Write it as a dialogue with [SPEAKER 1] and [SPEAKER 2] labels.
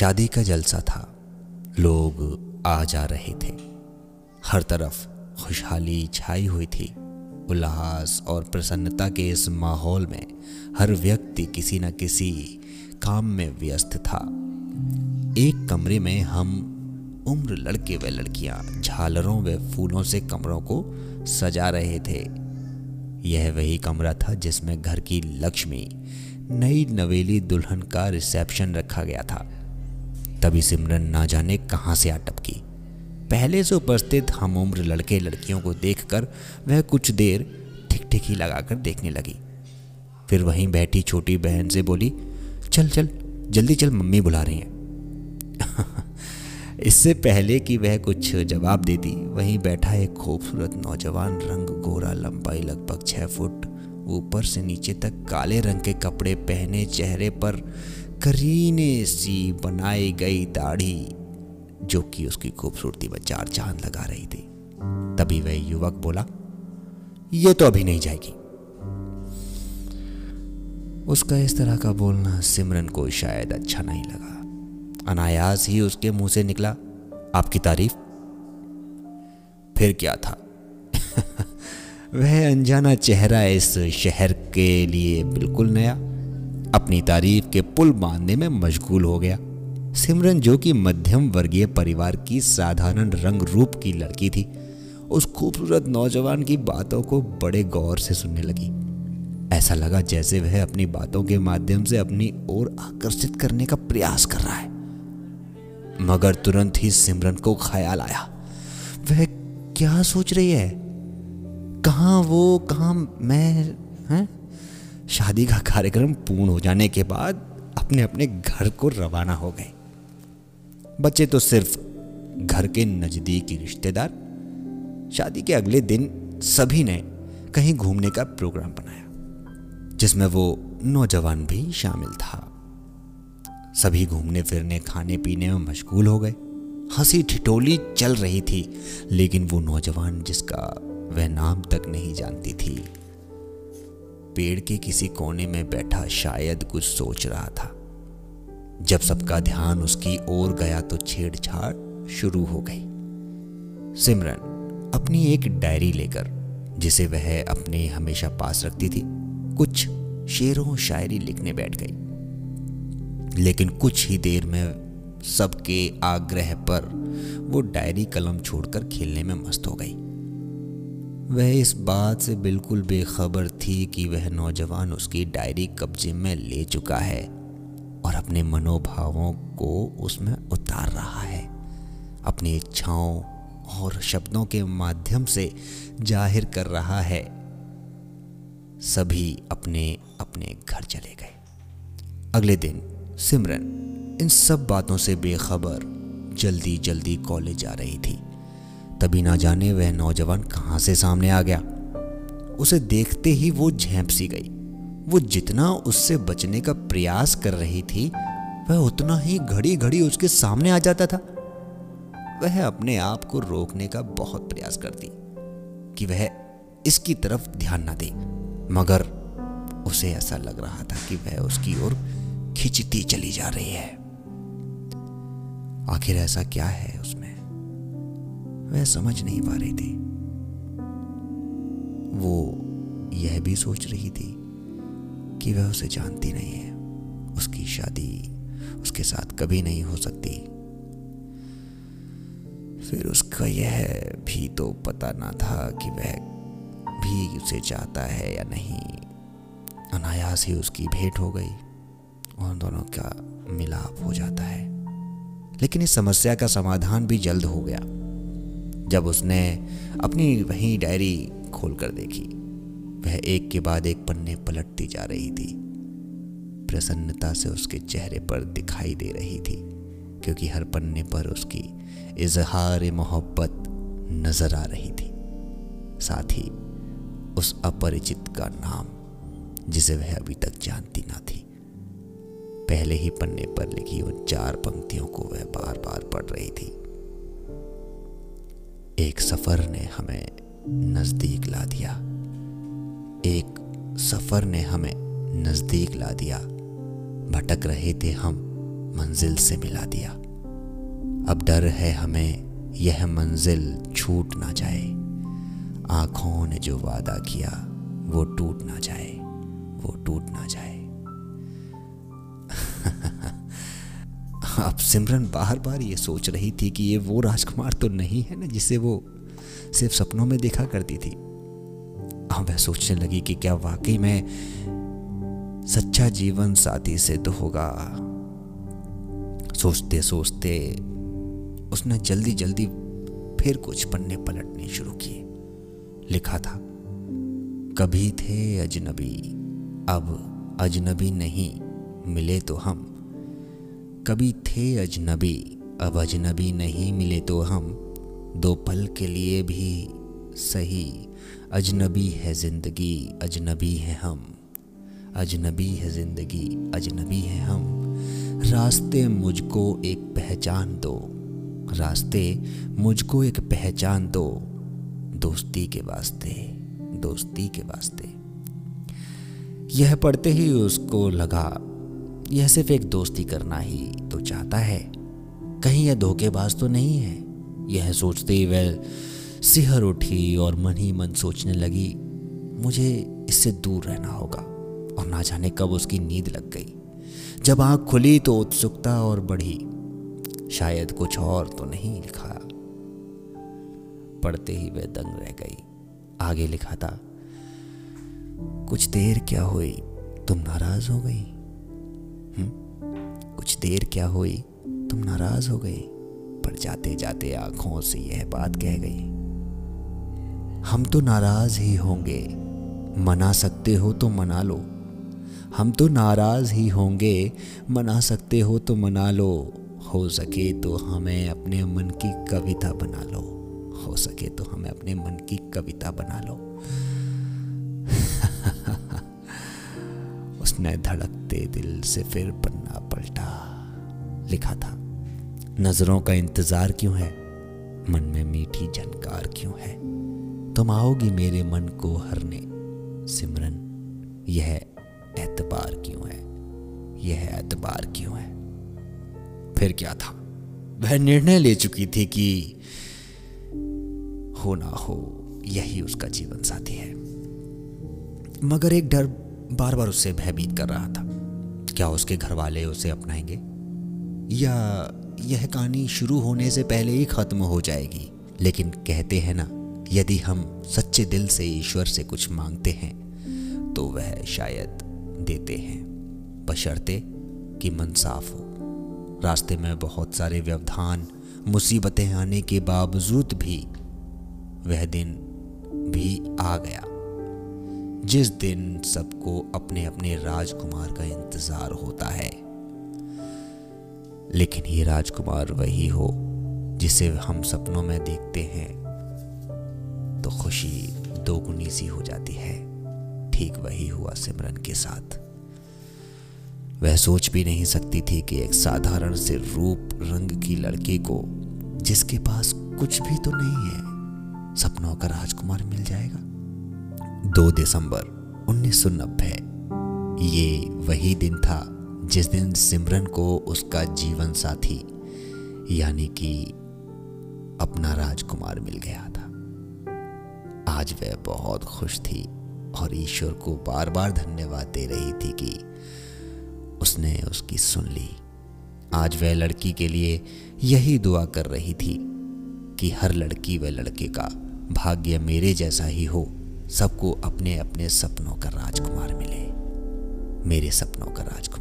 [SPEAKER 1] शादी का जलसा था। लोग आ जा रहे थे। हर तरफ़ खुशहाली छाई हुई थी। उल्लास और प्रसन्नता के इस माहौल में हर व्यक्ति किसी न किसी काम में व्यस्त था। एक कमरे में हम उम्र लड़के व लड़कियाँ झालरों व फूलों से कमरों को सजा रहे थे। यह वही कमरा था जिसमें घर की लक्ष्मी नई नवेली दुल्हन का रिसेप्शन रखा गया था। तभी सिमरन ना जाने कहाँ से आ टपकी पहले से उपस्थित हम उम्र लड़के लड़कियों को देखकर वह कुछ देर ठिक ही लगाकर देखने लगी। फिर वहीं बैठी छोटी बहन से बोली, चल चल, जल्दी चल, मम्मी बुला रही हैं। इससे पहले कि वह कुछ जवाब देती, वहीं बैठा एक खूबसूरत नौजवान रंग गोरा लंबाई लगभग छः फुट ऊपर से नीचे तक काले रंग के कपड़े पहने चेहरे पर करीने सी बनाई गई दाढ़ी, जो कि उसकी खूबसूरती में चार चाँद लगा रही थी। तभी वह युवक बोला यह तो अभी नहीं जाएगी। उसका इस तरह का बोलना सिमरन को शायद अच्छा नहीं लगा। अनायास ही उसके मुँह से निकला, आपकी तारीफ़? फिर क्या था? वह अनजाना चेहरा इस शहर के लिए बिल्कुल नया। अपनी तारीफ़ के पुल बांधने में मशगूल हो गया। सिमरन, जो कि मध्यम वर्गीय परिवार की साधारण रंग रूप की लड़की थी, उस खूबसूरत नौजवान की बातों को बड़े गौर से सुनने लगी। ऐसा लगा जैसे वह अपनी बातों के माध्यम से अपनी ओर आकर्षित करने का प्रयास कर रहा है। मगर तुरंत ही सिमरन को ख्याल आया। वह क्या सोच रही है? कहा वो, कहा मैं, हैं? शादी का कार्यक्रम पूर्ण हो जाने के बाद अपने अपने घर को रवाना हो गए। बच्चे तो सिर्फ़ घर के नज़दीकी रिश्तेदार। शादी के अगले दिन सभी ने कहीं घूमने का प्रोग्राम बनाया, जिसमें वो नौजवान भी शामिल था। सभी घूमने फिरने, खाने पीने में मशगूल हो गए। हँसी ठिठोली चल रही थी, लेकिन वो नौजवान जिसका वह नाम तक नहीं जानती थी पेड़ के किसी कोने में बैठा शायद कुछ सोच रहा था। जब सबका ध्यान उसकी ओर गया तो छेड़छाड़ शुरू हो गई। सिमरन अपनी एक डायरी लेकर, जिसे वह अपने हमेशा पास रखती थी, कुछ शेरों शायरी लिखने बैठ गई। लेकिन कुछ ही देर में सबके आग्रह पर वो डायरी कलम छोड़कर खेलने में मस्त हो गई। वह इस बात से बिल्कुल बेखबर थी कि वह नौजवान उसकी डायरी कब्जे में ले चुका है और अपने मनोभावों को उसमें उतार रहा है। अपनी इच्छाओं और शब्दों के माध्यम से ज़ाहिर कर रहा है। सभी अपने अपने घर चले गए। अगले दिन सिमरन इन सब बातों से बेखबर जल्दी जल्दी कॉलेज जा रही थी। तभी ना जाने वह नौजवान कहाँ से सामने आ गया। उसे देखते ही वो झेंप सी गई। वो जितना उससे बचने का प्रयास कर रही थी, वह उतना ही घड़ी घड़ी उसके सामने आ जाता था। वह अपने आप को रोकने का बहुत प्रयास करती कि वह इसकी तरफ़ ध्यान ना दे। मगर उसे ऐसा लग रहा था कि वह उसकी ओर खिंचती चली जा रही है। आखिर ऐसा क्या है उसमें? वह समझ नहीं पा रही थी। वो यह भी सोच रही थी कि वह उसे जानती नहीं है। उसकी शादी उसके साथ कभी नहीं हो सकती। फिर उसका यह भी तो पता ना था कि वह भी उसे चाहता है या नहीं। अनायास ही उसकी भेंट हो गई और दोनों का मिलाप हो जाता है। लेकिन इस समस्या का समाधान भी जल्द हो गया। जब उसने अपनी वही डायरी खोलकर देखी, वह एक के बाद एक पन्ने पलटती जा रही थी। प्रसन्नता से उसके चेहरे पर दिखाई दे रही थी, क्योंकि हर पन्ने पर उसकी इजहार मोहब्बत नज़र आ रही थी। साथ ही उस अपरिचित का नाम, जिसे वह अभी तक जानती ना थी। पहले ही पन्ने पर लिखी उन चार पंक्तियों को वह बार बार पढ़ रही थी। एक सफ़र ने हमें नज़दीक ला दिया। एक सफ़र ने हमें नज़दीक ला दिया। भटक रहे थे हम, मंजिल से मिला दिया। अब डर है हमें, यह मंजिल छूट ना जाए। आँखों ने जो वादा किया, वो टूट ना जाए, वो टूट ना जाए। अब सिमरन बार बार ये सोच रही थी कि ये वो राजकुमार तो नहीं है ना जिसे वो सिर्फ़ सपनों में देखा करती थी। हाँ वह सोचने लगी कि क्या वाकई में सच्चा जीवन साथी सिद्ध होगा। सोचते सोचते उसने जल्दी जल्दी फिर कुछ पन्ने पलटने शुरू किए। लिखा था, कभी थे अजनबी, अब अजनबी नहीं, मिले तो हम। कभी थे अजनबी, अब अजनबी नहीं मिले तो हम दो पल के लिए भी सही। अजनबी है ज़िंदगी, अजनबी है हम। अजनबी है ज़िंदगी, अजनबी है हम। रास्ते मुझको एक पहचान दो। रास्ते मुझको एक पहचान दो। दोस्ती के वास्ते, दोस्ती के वास्ते। यह पढ़ते ही उसको लगा यह सिर्फ़ एक दोस्ती करना ही तो चाहता है। कहीं यह धोखेबाज तो नहीं है। यह सोचते ही वह सिहर उठी और मन ही मन सोचने लगी, मुझे इससे दूर रहना होगा और ना जाने कब उसकी नींद लग गई। जब आँख खुली तो उत्सुकता और बढ़ी। शायद कुछ और तो नहीं लिखा। पढ़ते ही वह दंग रह गई। आगे लिखा था, कुछ देर क्या हुई? तुम नाराज़ हो गई? देर क्या हुई? तुम नाराज़ हो गई पर जाते जाते आँखों से यह बात कह गई। हम तो नाराज़ ही होंगे। मना सकते हो तो मना लो। हम तो नाराज़ ही होंगे। मना सकते हो तो मना लो। हो सके तो हमें अपने मन की कविता बना लो। हो सके तो हमें अपने मन की कविता बना लो। उसने धड़कते दिल से फिर पन्ना पलटा। लिखा था, नज़रों का इंतज़ार क्यों है? मन में मीठी झनकार क्यों है? तुम आओगी मेरे मन को हरने। सिमरन, यह एतबार क्यों है? यह एतबार क्यों है? फिर क्या था? वह निर्णय ले चुकी थी कि हो ना हो, यही उसका जीवन साथी है। मगर एक डर बार बार उससे भयभीत कर रहा था। क्या उसके घर वाले उसे अपनाएँगे? या यह कहानी शुरू होने से पहले ही खत्म हो जाएगी। लेकिन कहते हैं ना, यदि हम सच्चे दिल से ईश्वर से कुछ मांगते हैं तो वह शायद देते हैं। बशर्ते कि मन साफ़ हो। रास्ते में बहुत सारे व्यवधान, मुसीबतें आने के बावजूद भी वह दिन भी आ गया। जिस दिन सबको अपने अपने राजकुमार का इंतज़ार होता है लेकिन ये राजकुमार वही हो, जिसे हम सपनों में देखते हैं। तो खुशी दोगुनी सी हो जाती है। ठीक वही हुआ सिमरन के साथ। वह सोच भी नहीं सकती थी कि एक साधारण से रूप रंग की लड़की को, जिसके पास कुछ भी तो नहीं है, सपनों का राजकुमार मिल जाएगा। दो दिसंबर 1990 ये वही दिन था जिस दिन सिमरन को उसका जीवन साथी, यानी कि अपना राजकुमार मिल गया था। आज वह बहुत खुश थी और ईश्वर को बार बार धन्यवाद दे रही थी कि उसने उसकी सुन ली। आज वह लड़की के लिए यही दुआ कर रही थी कि हर लड़की व लड़के का भाग्य मेरे जैसा ही हो, सबको अपने अपने सपनों का राजकुमार मिले। मेरे सपनों का राजकुमार।